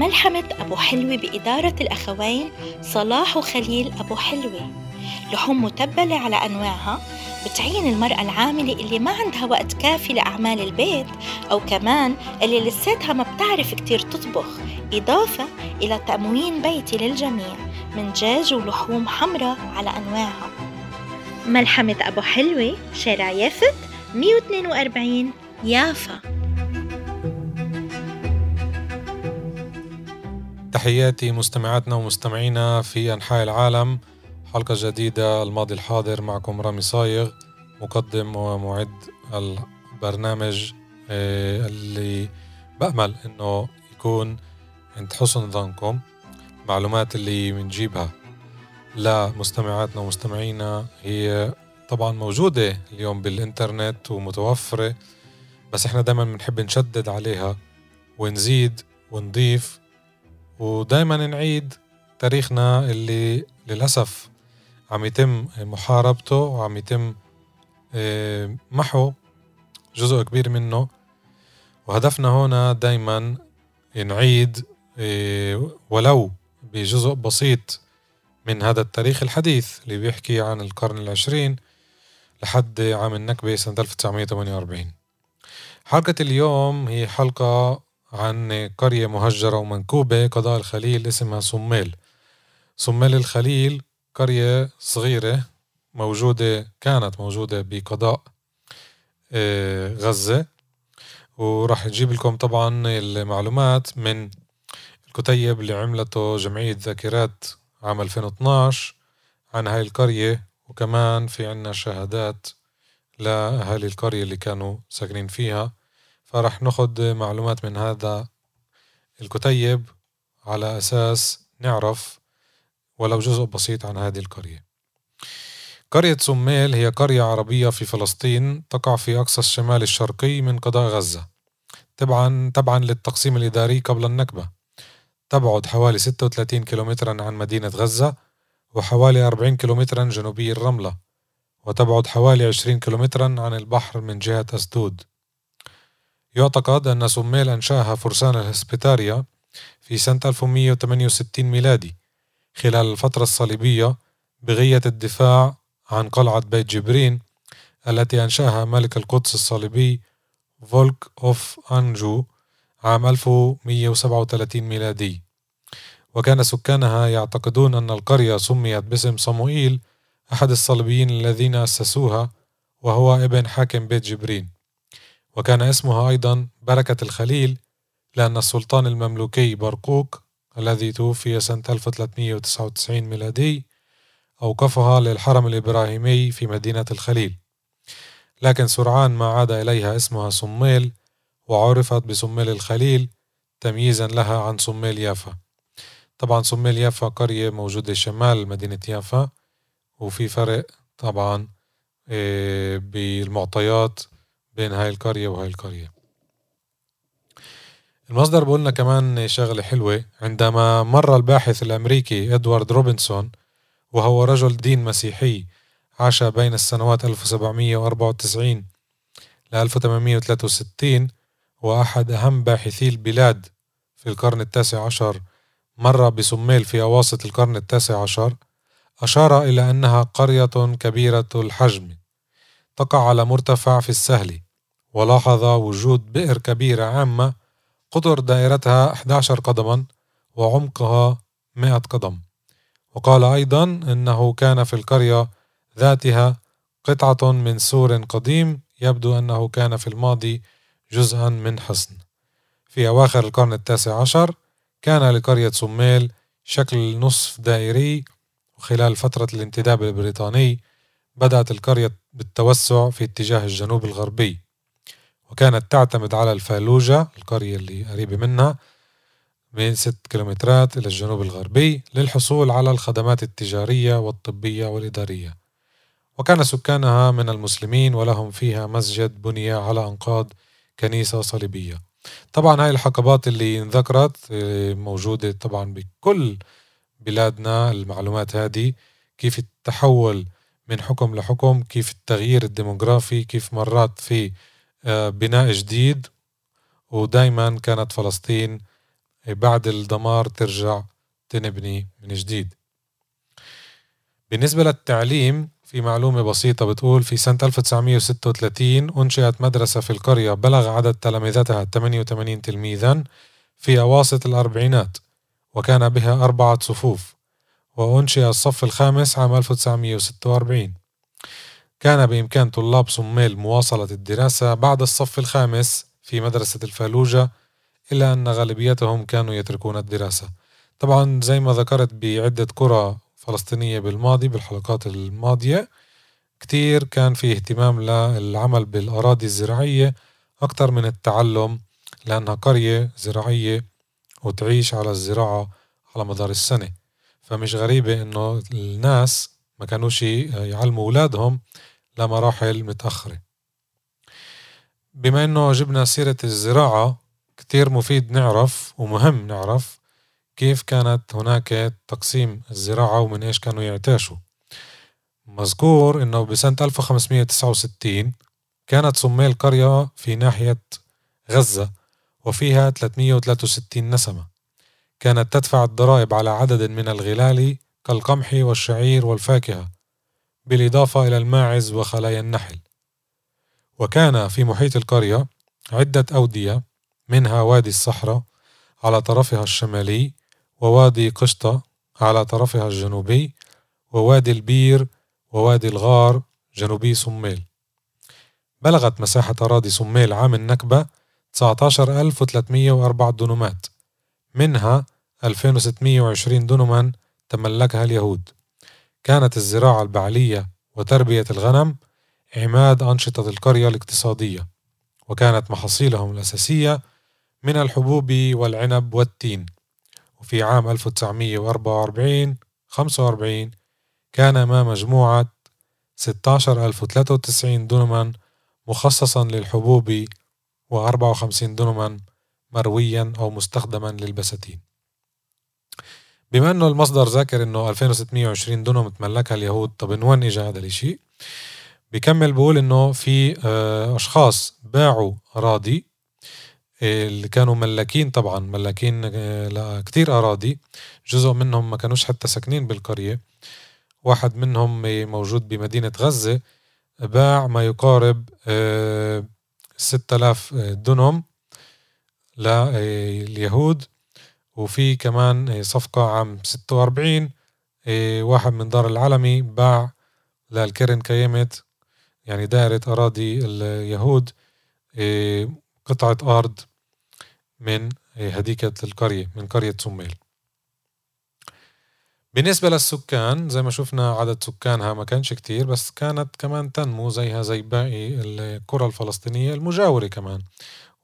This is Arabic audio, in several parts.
ملحمة أبو حلوة بإدارة الأخوين صلاح وخليل أبو حلوة. لحوم متبلة على أنواعها بتعين المرأة العاملة اللي ما عندها وقت كافي لأعمال البيت أو كمان اللي لساتها ما بتعرف كتير تطبخ إضافة إلى تأموين بيتي للجميع من دجاج ولحوم حمراء على أنواعها. ملحمة أبو حلوة شارع يافت 142 يافا. تحياتي مستمعاتنا ومستمعينا في أنحاء العالم. حلقة جديدة الماضي الحاضر معكم رامي صايغ مقدم ومعد البرنامج آه، اللي بأمل إنه يكون عند حسن ظنكم. المعلومات اللي بنجيبها لمستمعاتنا ومستمعينا هي طبعا موجودة اليوم بالإنترنت ومتوفرة بس إحنا دايما بنحب نشدد عليها ونزيد ونضيف ودايما نعيد تاريخنا اللي للأسف عم يتم محاربته وعم يتم آه، محو جزء كبير منه. وهدفنا هنا دايما نعيد آه، ولو بجزء بسيط من هذا التاريخ الحديث اللي بيحكي عن القرن العشرين لحد عام النكبة سنة 1948 حلقة اليوم هي حلقة عن قرية مهجرة ومنكوبة قضاء الخليل اسمها صميل صميل الخليل قرية صغيرة موجودة كانت موجودة بقضاء آه، غزة. وراح نجيب لكم طبعا المعلومات من الكتيب اللي عملته جمعية ذاكرات عام 2012 عن هاي القرية. وكمان في عنا شهادات لأهالي القرية اللي كانوا ساكنين فيها. فرح ناخد معلومات من هذا الكتيب على أساس نعرف ولو جزء بسيط عن هذه القرية. قرية سميل هي قرية عربية في فلسطين تقع في أقصى الشمال الشرقي من قضاء غزة. تبعا تبعا للتقسيم الإداري قبل النكبة. تبعد حوالي 36 كيلومترا عن مدينة غزة وحوالي 40 كيلومترا جنوبي الرملة وتبعد حوالي 20 كيلومترا عن البحر من جهة أسدود. يعتقد أن سميل أنشأها فرسان الهسبتاريا في سنة 1168 ميلادي خلال الفترة الصليبية بغية الدفاع عن قلعة بيت جبرين التي أنشأها ملك القدس الصليبي فولك أوف أنجو عام 1137 ميلادي. وكان سكانها يعتقدون أن القرية سميت باسم صموئيل أحد الصليبيين الذين أسسوها وهو ابن حاكم بيت جبرين. وكان اسمها أيضا بركة الخليل لأن السلطان المملوكي برقوق الذي توفي سنة 1399 ميلادي أوقفها للحرم الإبراهيمي في مدينة الخليل. لكن سرعان ما عاد إليها اسمها صميل وعرفت بصميل الخليل تمييزا لها عن صميل يافا. طبعا صميل يافا قرية موجودة شمال مدينة يافا وفي فرق طبعا آه، بالمعطيات بين هاي القرية وهاي القرية. المصدر بقولنا كمان شغلة حلوة. عندما مر الباحث الأمريكي إدوارد روبنسون وهو رجل دين مسيحي عاش بين السنوات 1794 ل 1863 وأحد أهم باحثي البلاد في القرن التاسع عشر مر بسميل في أواسط القرن التاسع عشر أشار إلى أنها قرية كبيرة الحجم تقع على مرتفع في السهل. ولاحظ وجود بئر كبيرة عامة قطر دائرتها 11 قدما وعمقها 100 قدم. وقال أيضا أنه كان في القرية ذاتها قطعة من سور قديم يبدو أنه كان في الماضي جزءا من حصن. في أواخر القرن التاسع عشر كان لقرية سميل شكل نصف دائري وخلال فترة الانتداب البريطاني بدأت القرية بالتوسع في اتجاه الجنوب الغربي. وكانت تعتمد على الفالوجة القرية اللي قريبة منها من 6 كيلومترات إلى الجنوب الغربي للحصول على الخدمات التجارية والطبية والإدارية. وكان سكانها من المسلمين ولهم فيها مسجد بني على أنقاض كنيسة صليبية. طبعا هاي الحقبات اللي انذكرت آه، موجودة طبعا بكل بلادنا المعلومات هذه كيف التحول من حكم لحكم كيف التغيير الديموغرافي كيف مرات في بناء جديد ودائما كانت فلسطين بعد الدمار ترجع تنبني من جديد. بالنسبة للتعليم في معلومة بسيطة بتقول في سنة 1936 أنشئت مدرسة في القرية بلغ عدد تلامذتها 88 تلميذا في أواسط الأربعينات وكان بها أربعة صفوف وأنشئ الصف الخامس عام 1946 كان بإمكان طلاب صميل مواصلة الدراسة بعد الصف الخامس في مدرسة الفالوجة إلا أن غالبيتهم كانوا يتركون الدراسة. طبعا زي ما ذكرت بعدة قرى فلسطينية بالماضي بالحلقات الماضية كتير كان في اهتمام للعمل بالأراضي الزراعية أكثر من التعلم لأنها قرية زراعية وتعيش على الزراعة على مدار السنة. فمش غريبة إنه الناس ما كانوش يعلموا أولادهم لمراحل متأخرة. بما إنه جبنا سيرة الزراعة كتير مفيد نعرف ومهم نعرف كيف كانت هناك تقسيم الزراعة ومن إيش كانوا يعتاشوا مذكور إنه بسنة 1569 كانت صميل قرية في ناحية غزة وفيها 363 نسمة. كانت تدفع الضرائب على عدد من الغلال كالقمح والشعير والفاكهة. بالإضافة إلى الماعز وخلايا النحل. وكان في محيط القرية عدة أودية منها وادي الصحراء على طرفها الشمالي ووادي قشطة على طرفها الجنوبي ووادي البير ووادي الغار جنوبي صميل بلغت مساحة أراضي صميل عام النكبة 19304 دونمات منها 2620 دونما تملكها اليهود. كانت الزراعة البعلية وتربية الغنم عماد أنشطة القرية الاقتصادية وكانت محاصيلهم الأساسية من الحبوب والعنب والتين. وفي عام 1944 45 كان ما مجموعة 16093 دونما مخصصا للحبوب و54 دونما مرويا أو مستخدما للبساتين. بما إنه المصدر ذاكر إنه 2620 دونم تملكها اليهود طب من وين اجى هذا الإشي؟ بكمل بقول إنه في آه، أشخاص باعوا أراضي اللي كانوا ملاكين طبعا ملاكين آه، لكتير أراضي. جزء منهم ما كانوش حتى ساكنين بالقرية. واحد منهم موجود بمدينة غزة باع ما يقارب آه، ستة آلاف دنم لليهود وفي كمان صفقة عام ستة وأربعين واحد من دار العلمي باع للكرن كيمت يعني دائرة أراضي اليهود قطعة أرض من هديكة القرية من قرية سميل. بالنسبة للسكان زي ما شفنا عدد سكانها ما كانش كتير بس كانت كمان تنمو زيها زي باقي القرى الفلسطينية المجاورة كمان.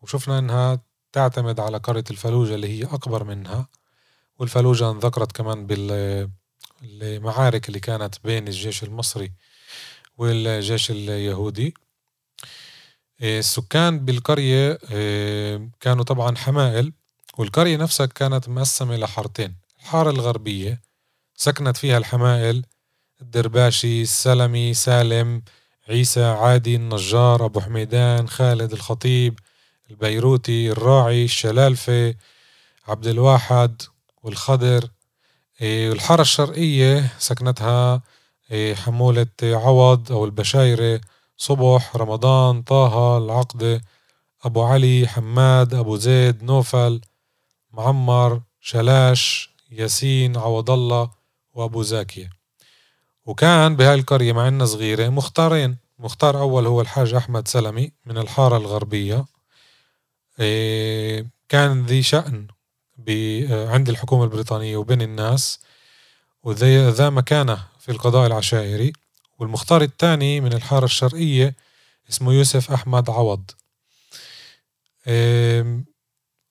وشفنا إنها تعتمد على قرية الفلوجة اللي هي أكبر منها والفلوجة انذكرت كمان بالمعارك اللي كانت بين الجيش المصري والجيش اليهودي. السكان بالقرية آه، كانوا طبعا حمائل والقرية نفسها كانت مقسمة لحارتين الحارة الغربية سكنت فيها الحمائل الدرباشي السلمي سالم عيسى عادي النجار أبو حميدان خالد الخطيب البيروتي الراعي الشلالفة عبد الواحد والخضر. آه، الحارة الشرقية سكنتها آه، حمولة عوض أو البشايرة صبح رمضان طه العقدة أبو علي حماد أبو زيد نوفل معمر شلاش ياسين عوض الله وأبو زاكية. وكان بهاي القرية مع صغيرة مختارين. مختار أول هو الحاج أحمد سلمي من الحارة الغربية. إيه، كان ذي شأن عند الحكومة البريطانية وبين الناس وذا مكانة في القضاء العشائري. والمختار الثاني من الحارة الشرقية اسمه يوسف أحمد عوض.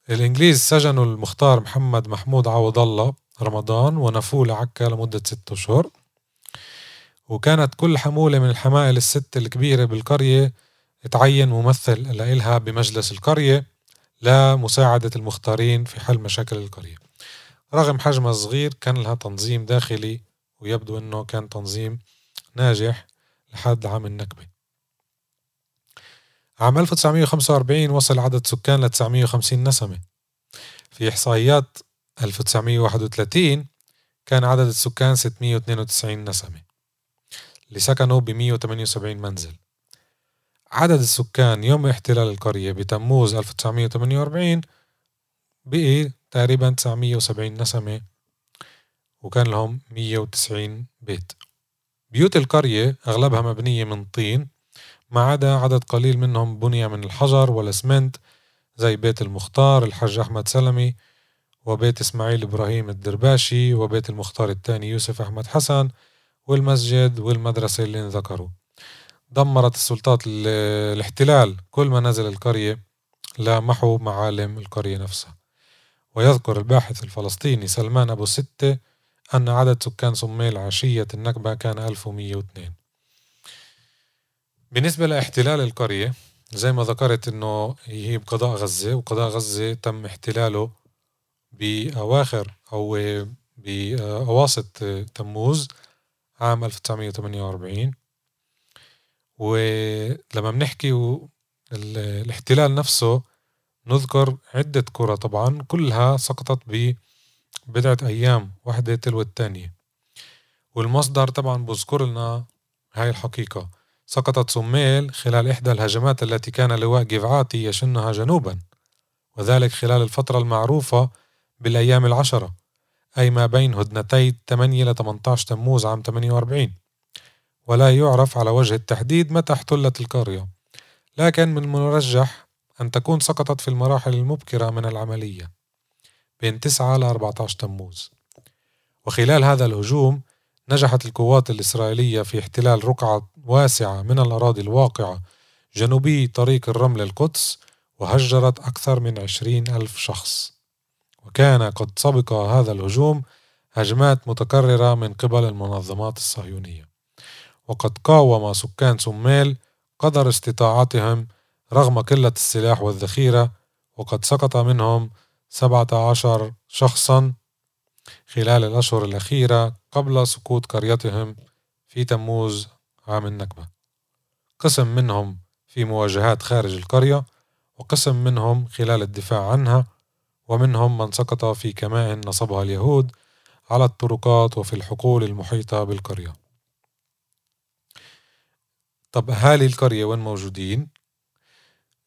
الإنجليز سجنوا المختار محمد محمود عوض الله رمضان ونفوه لعكا لمدة ست أشهر. وكانت كل حمولة من الحمائل الست الكبيرة بالقرية تعين ممثل لإلها بمجلس القرية. لمساعدة المختارين في حل مشاكل القرية رغم حجمها الصغير كان لها تنظيم داخلي ويبدو أنه كان تنظيم ناجح لحد عام النكبة. عام 1945 وصل عدد سكان ل 950 نسمة. في إحصائيات 1931 كان عدد السكان 692 نسمة. اللي سكنوا ب 178 منزل. عدد السكان يوم احتلال القرية بتموز 1948 بقي تقريبا 970 نسمة وكان لهم 190 بيت. بيوت القرية أغلبها مبنية من طين ما عدا عدد قليل منهم بني من الحجر والأسمنت زي بيت المختار الحاج أحمد سلمي وبيت إسماعيل إبراهيم الدرباشي وبيت المختار الثاني يوسف أحمد حسن والمسجد والمدرسة اللي انذكروا. دمرت السلطات الاحتلال كل منازل القرية لمحو معالم القرية نفسها. ويذكر الباحث الفلسطيني سلمان أبو ستة أن عدد سكان صميل عشية النكبة كان 1102 بالنسبة لاحتلال القرية زي ما ذكرت إنه هي بقضاء غزة وقضاء غزة تم احتلاله بأواخر أو بأواسط تموز عام 1948 ولما بنحكي الاحتلال نفسه نذكر عدة قرى طبعا كلها سقطت ببضعة أيام واحدة تلو الثانية والمصدر طبعا بذكر لنا هاي الحقيقة. سقطت صميل خلال إحدى الهجمات التي كان لواء جيفعاتي يشنها جنوبا وذلك خلال الفترة المعروفة بالأيام العشرة أي ما بين هدنتي 8 ل 18 تموز عام 48 ولا يعرف على وجه التحديد متى احتلت القرية. لكن من المرجح أن تكون سقطت في المراحل المبكرة من العملية بين 9 ل 14 تموز. وخلال هذا الهجوم نجحت القوات الإسرائيلية في احتلال رقعة واسعة من الأراضي الواقعة جنوبي طريق الرمل القدس وهجرت أكثر من عشرين ألف شخص. وكان قد سبق هذا الهجوم هجمات متكررة من قبل المنظمات الصهيونية. وقد قاوم سكان سميل قدر استطاعتهم رغم قلة السلاح والذخيرة وقد سقط منهم سبعة عشر شخصا خلال الأشهر الأخيرة قبل سقوط قريتهم في تموز عام النكبة قسم منهم في مواجهات خارج القرية وقسم منهم خلال الدفاع عنها ومنهم من سقط في كمائن نصبها اليهود على الطرقات وفي الحقول المحيطة بالقرية. طب أهالي القرية وين موجودين؟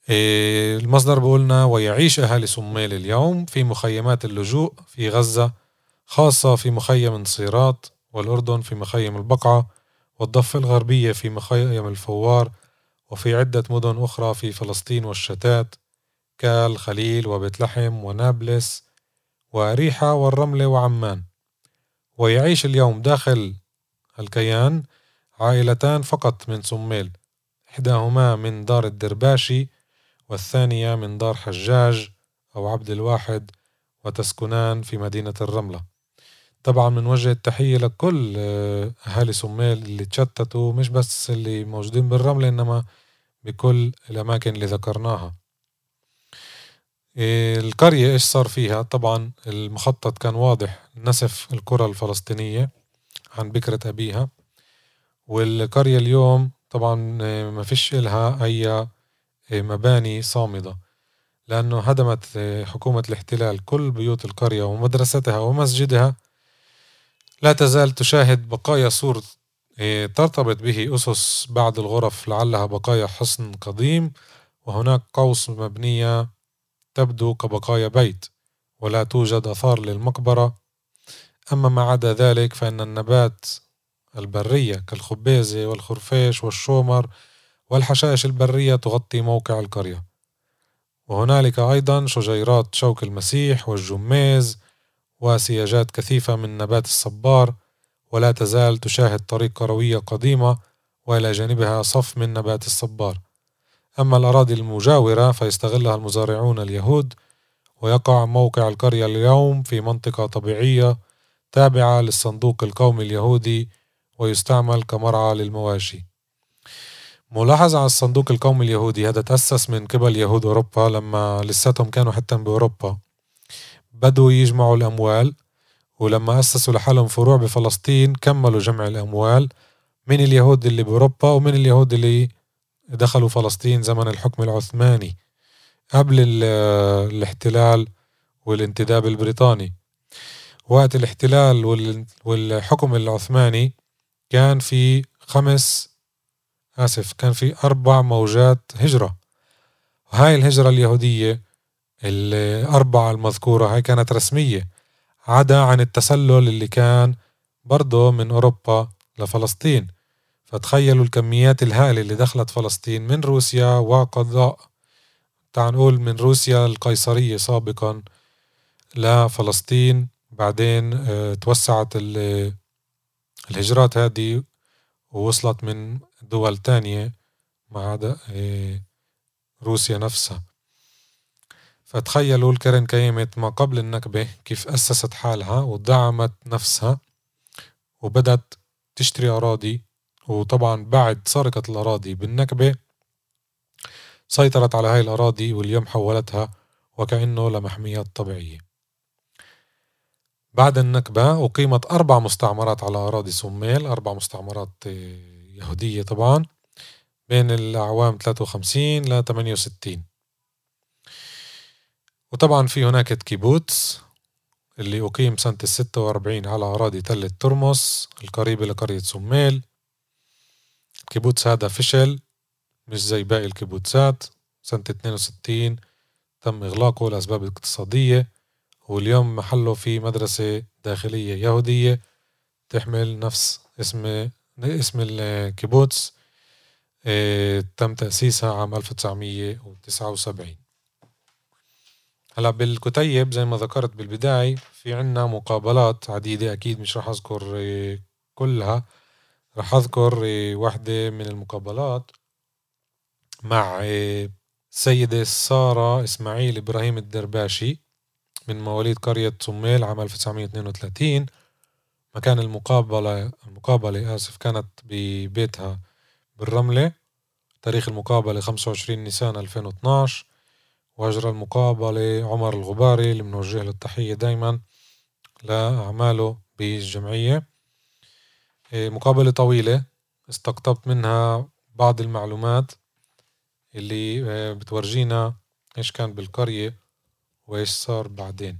إيه المصدر بقولنا ويعيش أهالي صميل اليوم في مخيمات اللجوء في غزة خاصة في مخيم نصيرات والأردن في مخيم البقعة والضفة الغربية في مخيم الفوار وفي عدة مدن أخرى في فلسطين والشتات كالخليل وبيت لحم ونابلس وأريحة والرملة وعمان ويعيش اليوم داخل الكيان عائلتان فقط من صميل إحداهما من دار الدرباشي والثانية من دار حجاج أو عبد الواحد وتسكنان في مدينة الرملة. طبعا بنوجه التحية لكل آه، أهالي صميل اللي تشتتوا مش بس اللي موجودين بالرملة إنما بكل الأماكن اللي ذكرناها. إيه، القرية إيش صار فيها؟ طبعا المخطط كان واضح نسف القرى الفلسطينية عن بكرة أبيها. والقرية اليوم طبعا آه، ما فيش إلها أي آه، مباني صامدة لأنه هدمت حكومة الاحتلال كل بيوت القرية ومدرستها ومسجدها. لا تزال تشاهد بقايا سور ترتبط به أسس بعض الغرف لعلها بقايا حصن قديم وهناك قوس مبنية تبدو كبقايا بيت ولا توجد آثار للمقبرة. أما ما عدا ذلك فإن النبات البرية كالخبيزة والخرفيش والشومر والحشائش البرية تغطي موقع القرية. وهنالك أيضا شجيرات شوك المسيح والجميز وسياجات كثيفة من نبات الصبار ولا تزال تشاهد طريق كروية قديمة وإلى جانبها صف من نبات الصبار. أما الأراضي المجاورة فيستغلها المزارعون اليهود ويقع موقع القرية اليوم في منطقة طبيعية تابعة للصندوق القومي اليهودي ويستعمل كمرعى للمواشي. ملاحظة على الصندوق القومي اليهودي هذا تأسس من قبل يهود أوروبا لما لساتهم كانوا حتى بأوروبا. بدوا يجمعوا الأموال ولما أسسوا لحالهم فروع بفلسطين كملوا جمع الأموال من اليهود اللي بأوروبا ومن اليهود اللي دخلوا فلسطين زمن الحكم العثماني قبل الاحتلال والانتداب البريطاني. وقت الاحتلال والحكم العثماني كان في خمس آسف كان في أربع موجات هجرة. وهاي الهجرة اليهودية الأربعة المذكورة هاي كانت رسمية عدا عن التسلل اللي كان برضه من أوروبا لفلسطين. فتخيلوا الكميات الهائلة اللي دخلت فلسطين من روسيا وقضاء تعال نقول من روسيا القيصرية سابقا لفلسطين. بعدين آه توسعت الهجرات هذه ووصلت من دول تانية ما عدا آه روسيا نفسها. فتخيلوا الكرن كيمت ما قبل النكبة كيف أسست حالها ودعمت نفسها وبدت تشتري أراضي. وطبعا بعد سرقة الأراضي بالنكبة سيطرت على هاي الأراضي واليوم حولتها وكأنه لمحميات طبيعية. بعد النكبة أقيمت أربع مستعمرات على أراضي صوميل أربع مستعمرات يهودية طبعا بين الأعوام 53 ل 68 وطبعا في هناك كيبوتس اللي أقيم سنة الستة وأربعين على أراضي تلة ترمس القريبة لقرية سميل الكيبوتس هذا فشل مش زي باقي الكيبوتسات. سنة 62 تم إغلاقه لأسباب اقتصادية. واليوم محله في مدرسة داخلية يهودية تحمل نفس اسم اسم الكيبوتس آه تم تأسيسها عام 1979 هلا بالكتيب زي ما ذكرت بالبداية في عنا مقابلات عديدة أكيد مش راح أذكر آه كلها. راح أذكر آه واحدة من المقابلات مع السيدة سارة إسماعيل إبراهيم الدرباشي. من مواليد قرية صميل عام 1932 مكان المقابلة المقابلة آسف كانت ببيتها بالرملة. تاريخ المقابلة 25 نيسان 2012 وأجرى المقابلة عمر الغباري اللي بنوجه له التحية دايما لأعماله بالجمعية. مقابلة طويلة. استقطبت منها بعض المعلومات اللي آه، بتورجينا إيش كان بالقرية. وايش صار بعدين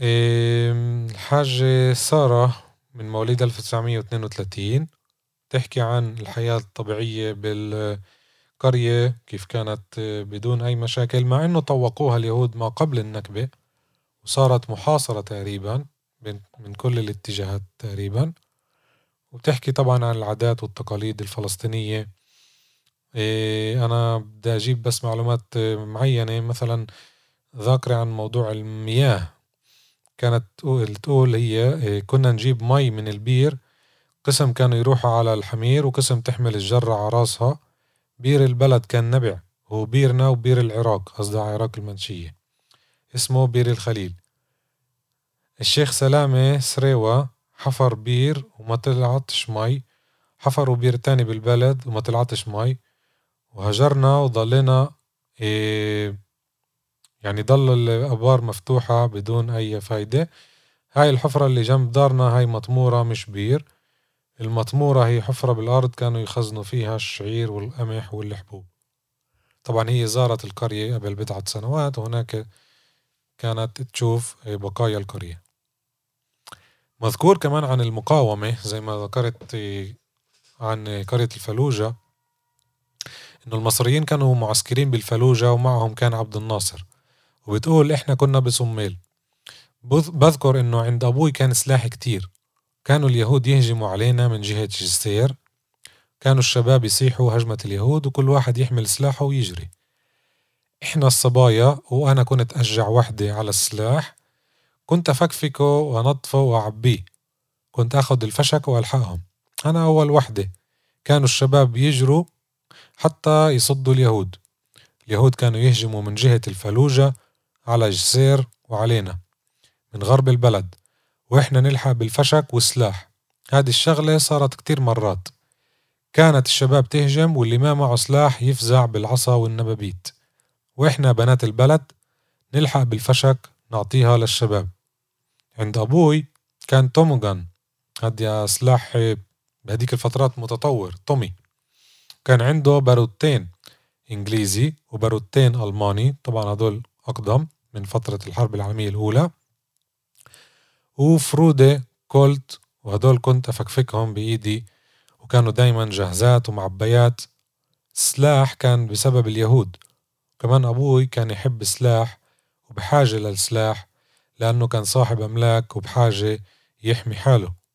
الحاجة سارة من مواليد 1932 تحكي عن الحياة الطبيعية بالقرية كيف كانت بدون أي مشاكل مع أنه طوقوها اليهود ما قبل النكبة وصارت محاصرة تقريبا من كل الاتجاهات تقريبا. وبتحكي طبعا عن العادات والتقاليد الفلسطينية. أنا بدي أجيب بس معلومات معينة. مثلا ذاكرة عن موضوع المياه. كانت تقول هي إيه كنا نجيب مي من البير. قسم كانوا يروحوا على الحمير وقسم تحمل الجرة على راسها. بير البلد كان نبع. هو بيرنا وبير العراق قصدي عراق المنشية. اسمه بير الخليل. الشيخ سلامة سريوة حفر بير وما طلعتش مي. حفروا بير تاني بالبلد وما طلعتش مي. وهجرنا وضلينا إيه يعني ضل الأبوار مفتوحة بدون أي فايدة. هاي الحفرة اللي جنب دارنا هاي مطمورة مش بير. المطمورة هي حفرة بالأرض كانوا يخزنوا فيها الشعير والقمح والحبوب. طبعا هي زارت القرية قبل بضعة سنوات وهناك كانت تشوف بقايا القرية. مذكور كمان عن المقاومة زي ما ذكرت إيه، عن قرية الفلوجة. إنه المصريين كانوا معسكرين بالفلوجة ومعهم كان عبد الناصر. وبتقول إحنا كنا بصميل. بذكر إنه عند أبوي كان سلاح كتير. كانوا اليهود يهجموا علينا من جهة جسير كانوا الشباب يصيحوا هجمة اليهود وكل واحد يحمل سلاحه ويجري. إحنا الصبايا وأنا كنت أشجع وحدة على السلاح. كنت أفكفكه وأنظفه وأعبيه. كنت أخذ الفشك وألحقهم. أنا أول وحدة. كانوا الشباب يجروا حتى يصدوا اليهود. اليهود كانوا يهجموا من جهة الفلوجة على جسير وعلينا من غرب البلد وإحنا نلحق بالفشك والسلاح. هذه الشغلة صارت كتير مرات. كانت الشباب تهجم واللي ما معه سلاح يفزع بالعصا والنبابيت. وإحنا بنات البلد نلحق بالفشك نعطيها للشباب. عند أبوي كان توموغان. هذا سلاح بهديك الفترات متطور تومي. كان عنده بارودتين إنجليزي وبارودتين ألماني. طبعا هدول أقدم من فترة الحرب العالمية الأولى. وفرودة كولت وهدول كنت أفكفكهم بإيدي وكانوا دايما جاهزات ومعبيات. السلاح كان بسبب اليهود. كمان أبوي كان يحب السلاح وبحاجة للسلاح لأنه كان صاحب أملاك وبحاجة يحمي حاله.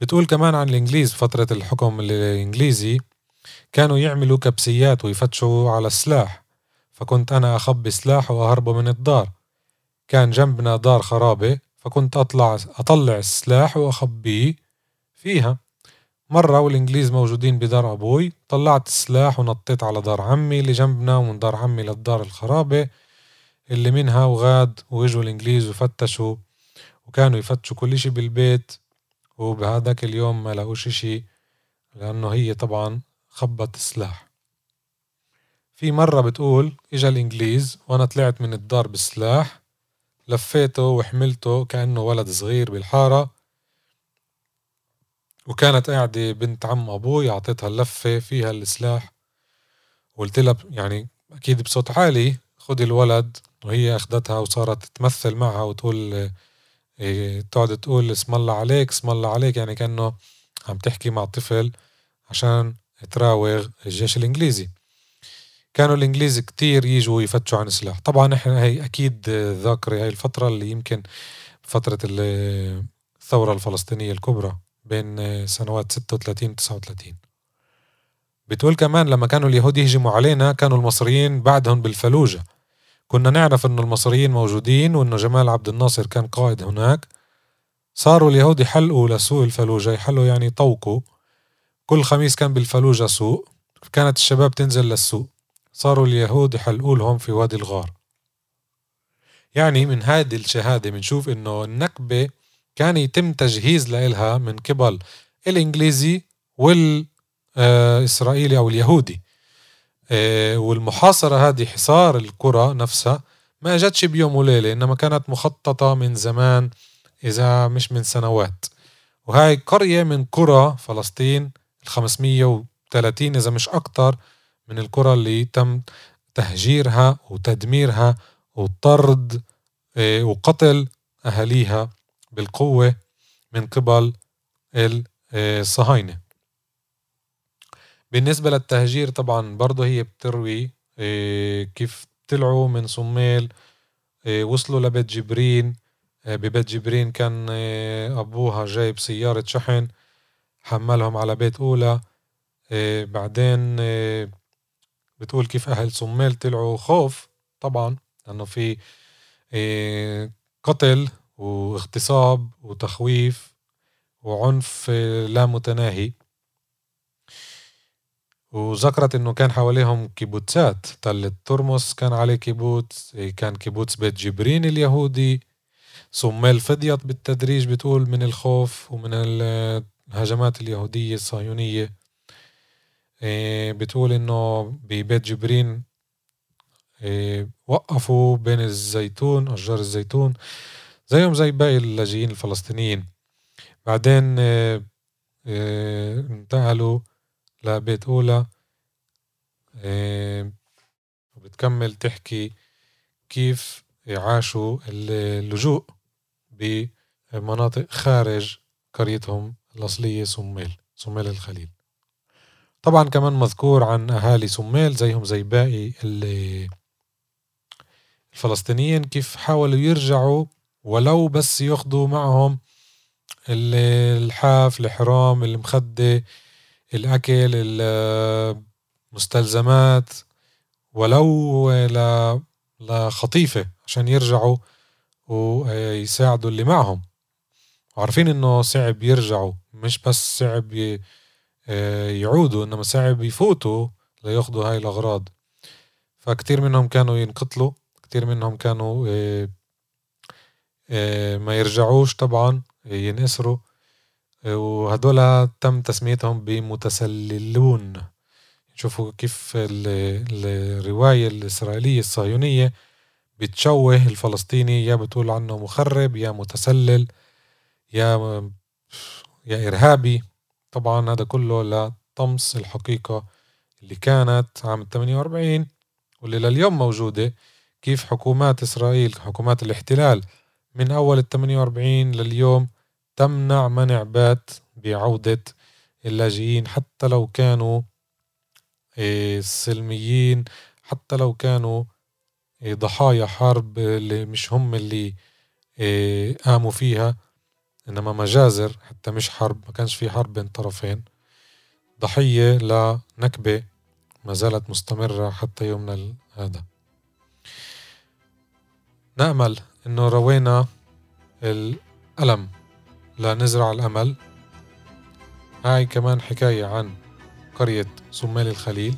بتقول كمان عن الإنجليز فترة الحكم الإنجليزي كانوا يعملوا كبسيات ويفتشوا على السلاح. فكنت أنا أخبي سلاح وأهربه من الدار. كان جنبنا دار خرابة فكنت أطلع أطلع السلاح وأخبيه فيها. مرة والإنجليز موجودين بدار أبوي طلعت السلاح ونطيت على دار عمي اللي جنبنا ومن دار عمي للدار الخرابة اللي منها وغاد وإجوا الإنجليز وفتشوا وكانوا يفتشوا كل إشي بالبيت. وبهذاك اليوم ما لقوش إشي لأنه هي طبعا خبت السلاح في مرة بتقول إجا الإنجليز وأنا طلعت من الدار بالسلاح لفيته وحملته كأنه ولد صغير بالحارة وكانت قاعدة بنت عم أبوي أعطيتها اللفة فيها السلاح وقلت لها يعني أكيد بصوت عالي خدي الولد وهي أخدتها وصارت تمثل معها وتقول تقعد تقول اسم الله عليك اسم الله عليك يعني كأنه عم تحكي مع طفل عشان تراوغ الجيش الإنجليزي. كانوا الإنجليز كتير يجوا يفتشوا عن السلاح طبعا إحنا هي أكيد ذاكرة هاي الفترة اللي يمكن فترة الثورة الفلسطينية الكبرى بين سنوات 36 39 بتقول كمان لما كانوا اليهود يهجموا علينا كانوا المصريين بعدهم بالفلوجة. كنا نعرف إنه المصريين موجودين وإنه جمال عبد الناصر كان قائد هناك. صاروا اليهود يحلقوا لسوق الفلوجة يحلوا يعني طوقوا. كل خميس كان بالفلوجة سوق كانت الشباب تنزل للسوق صاروا اليهود يحلقوا لهم في وادي الغار. يعني من هذه الشهادة بنشوف إنه النكبة كان يتم تجهيز لإلها من قبل الإنجليزي والإسرائيلي أو اليهودي. والمحاصرة هذه حصار القرى نفسها ما اجتش بيوم وليلة إنما كانت مخططة من زمان إذا مش من سنوات. وهاي قرية من قرى فلسطين ال 530 إذا مش أكتر من القرى اللي تم تهجيرها وتدميرها وطرد آه، وقتل أهاليها بالقوة من قبل الصهاينة بالنسبة للتهجير طبعا برضه هي بتروي آه، كيف طلعوا من صميل آه، وصلوا لبيت جبرين آه، ببيت جبرين كان أبوها جايب سيارة شحن حملهم على بيت أولى بعدين بتقول كيف أهل صميل طلعوا خوف طبعا لأنه في قتل واغتصاب وتخويف وعنف لا متناهي. وذكرت إنه كان حواليهم كيبوتسات تل ترمس كان عليه كيبوتس كان كيبوتس بيت جبرين اليهودي صمال فضيت بالتدريج بتقول من الخوف ومن الهجمات اليهودية الصهيونية. إيه، بتقول إنه ببيت جبرين إيه، وقفوا بين الزيتون أشجار الزيتون زيهم زي باقي اللاجئين الفلسطينيين. بعدين إيه، انتقلوا لبيت أولى. وبتكمل تحكي كيف عاشوا اللجوء بمناطق خارج قريتهم الأصلية صميل صميل الخليل. طبعا كمان مذكور عن أهالي صميل زيهم زي باقي الفلسطينيين كيف حاولوا يرجعوا ولو بس ياخدوا معهم الحاف الحرام المخدة الأكل المستلزمات ولو لخطيفة عشان يرجعوا ويساعدوا اللي معهم. وعارفين إنه صعب يرجعوا مش بس صعب يعودوا إنما صعب يفوتوا لياخدوا هاي الأغراض. فكتير منهم كانوا ينقتلوا كتير منهم كانوا آه، آه، ما يرجعوش طبعا ينأسروا. وهدول تم تسميتهم بمتسللون. شوفوا كيف الرواية الإسرائيلية الصهيونية بتشوه الفلسطيني. يا بتقول عنه مخرب يا متسلل يا يا إرهابي. طبعا هذا كله لطمس الحقيقة اللي كانت عام 48 واللي لليوم موجودة. كيف حكومات إسرائيل حكومات الاحتلال من أول ال 48 لليوم تمنع منع بات بعودة اللاجئين حتى لو كانوا آه، سلميين حتى لو كانوا آه، ضحايا حرب اللي مش هم اللي آه، قاموا فيها إنما مجازر حتى مش حرب ما كانش في حرب بين طرفين. ضحية لنكبة ما زالت مستمرة حتى يومنا هذا. نأمل إنه روينا الألم. لنزرع الأمل. هاي كمان حكاية عن قرية صمال الخليل.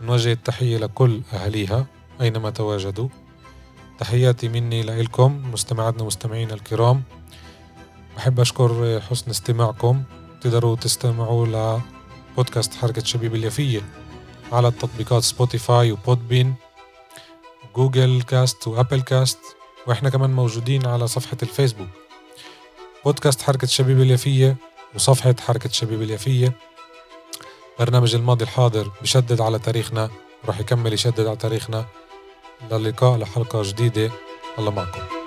نوجه التحية لكل أهليها أينما تواجدوا. تحياتي مني لإلكم مستمعاتنا مستمعينا الكرام. بحب أشكر حسن استماعكم. تقدروا تستمعوا لبودكاست حركة شبيب اليفية على التطبيقات Spotify و Podbean Google Cast و Apple Cast. وإحنا كمان موجودين على صفحة الفيسبوك. بودكاست حركة الشبيبة اليافية وصفحة حركة الشبيبة اليافية برنامج الماضي الحاضر بشدد على تاريخنا وراح يكمل يشدد على تاريخنا. للقاء لحلقة جديدة الله معكم.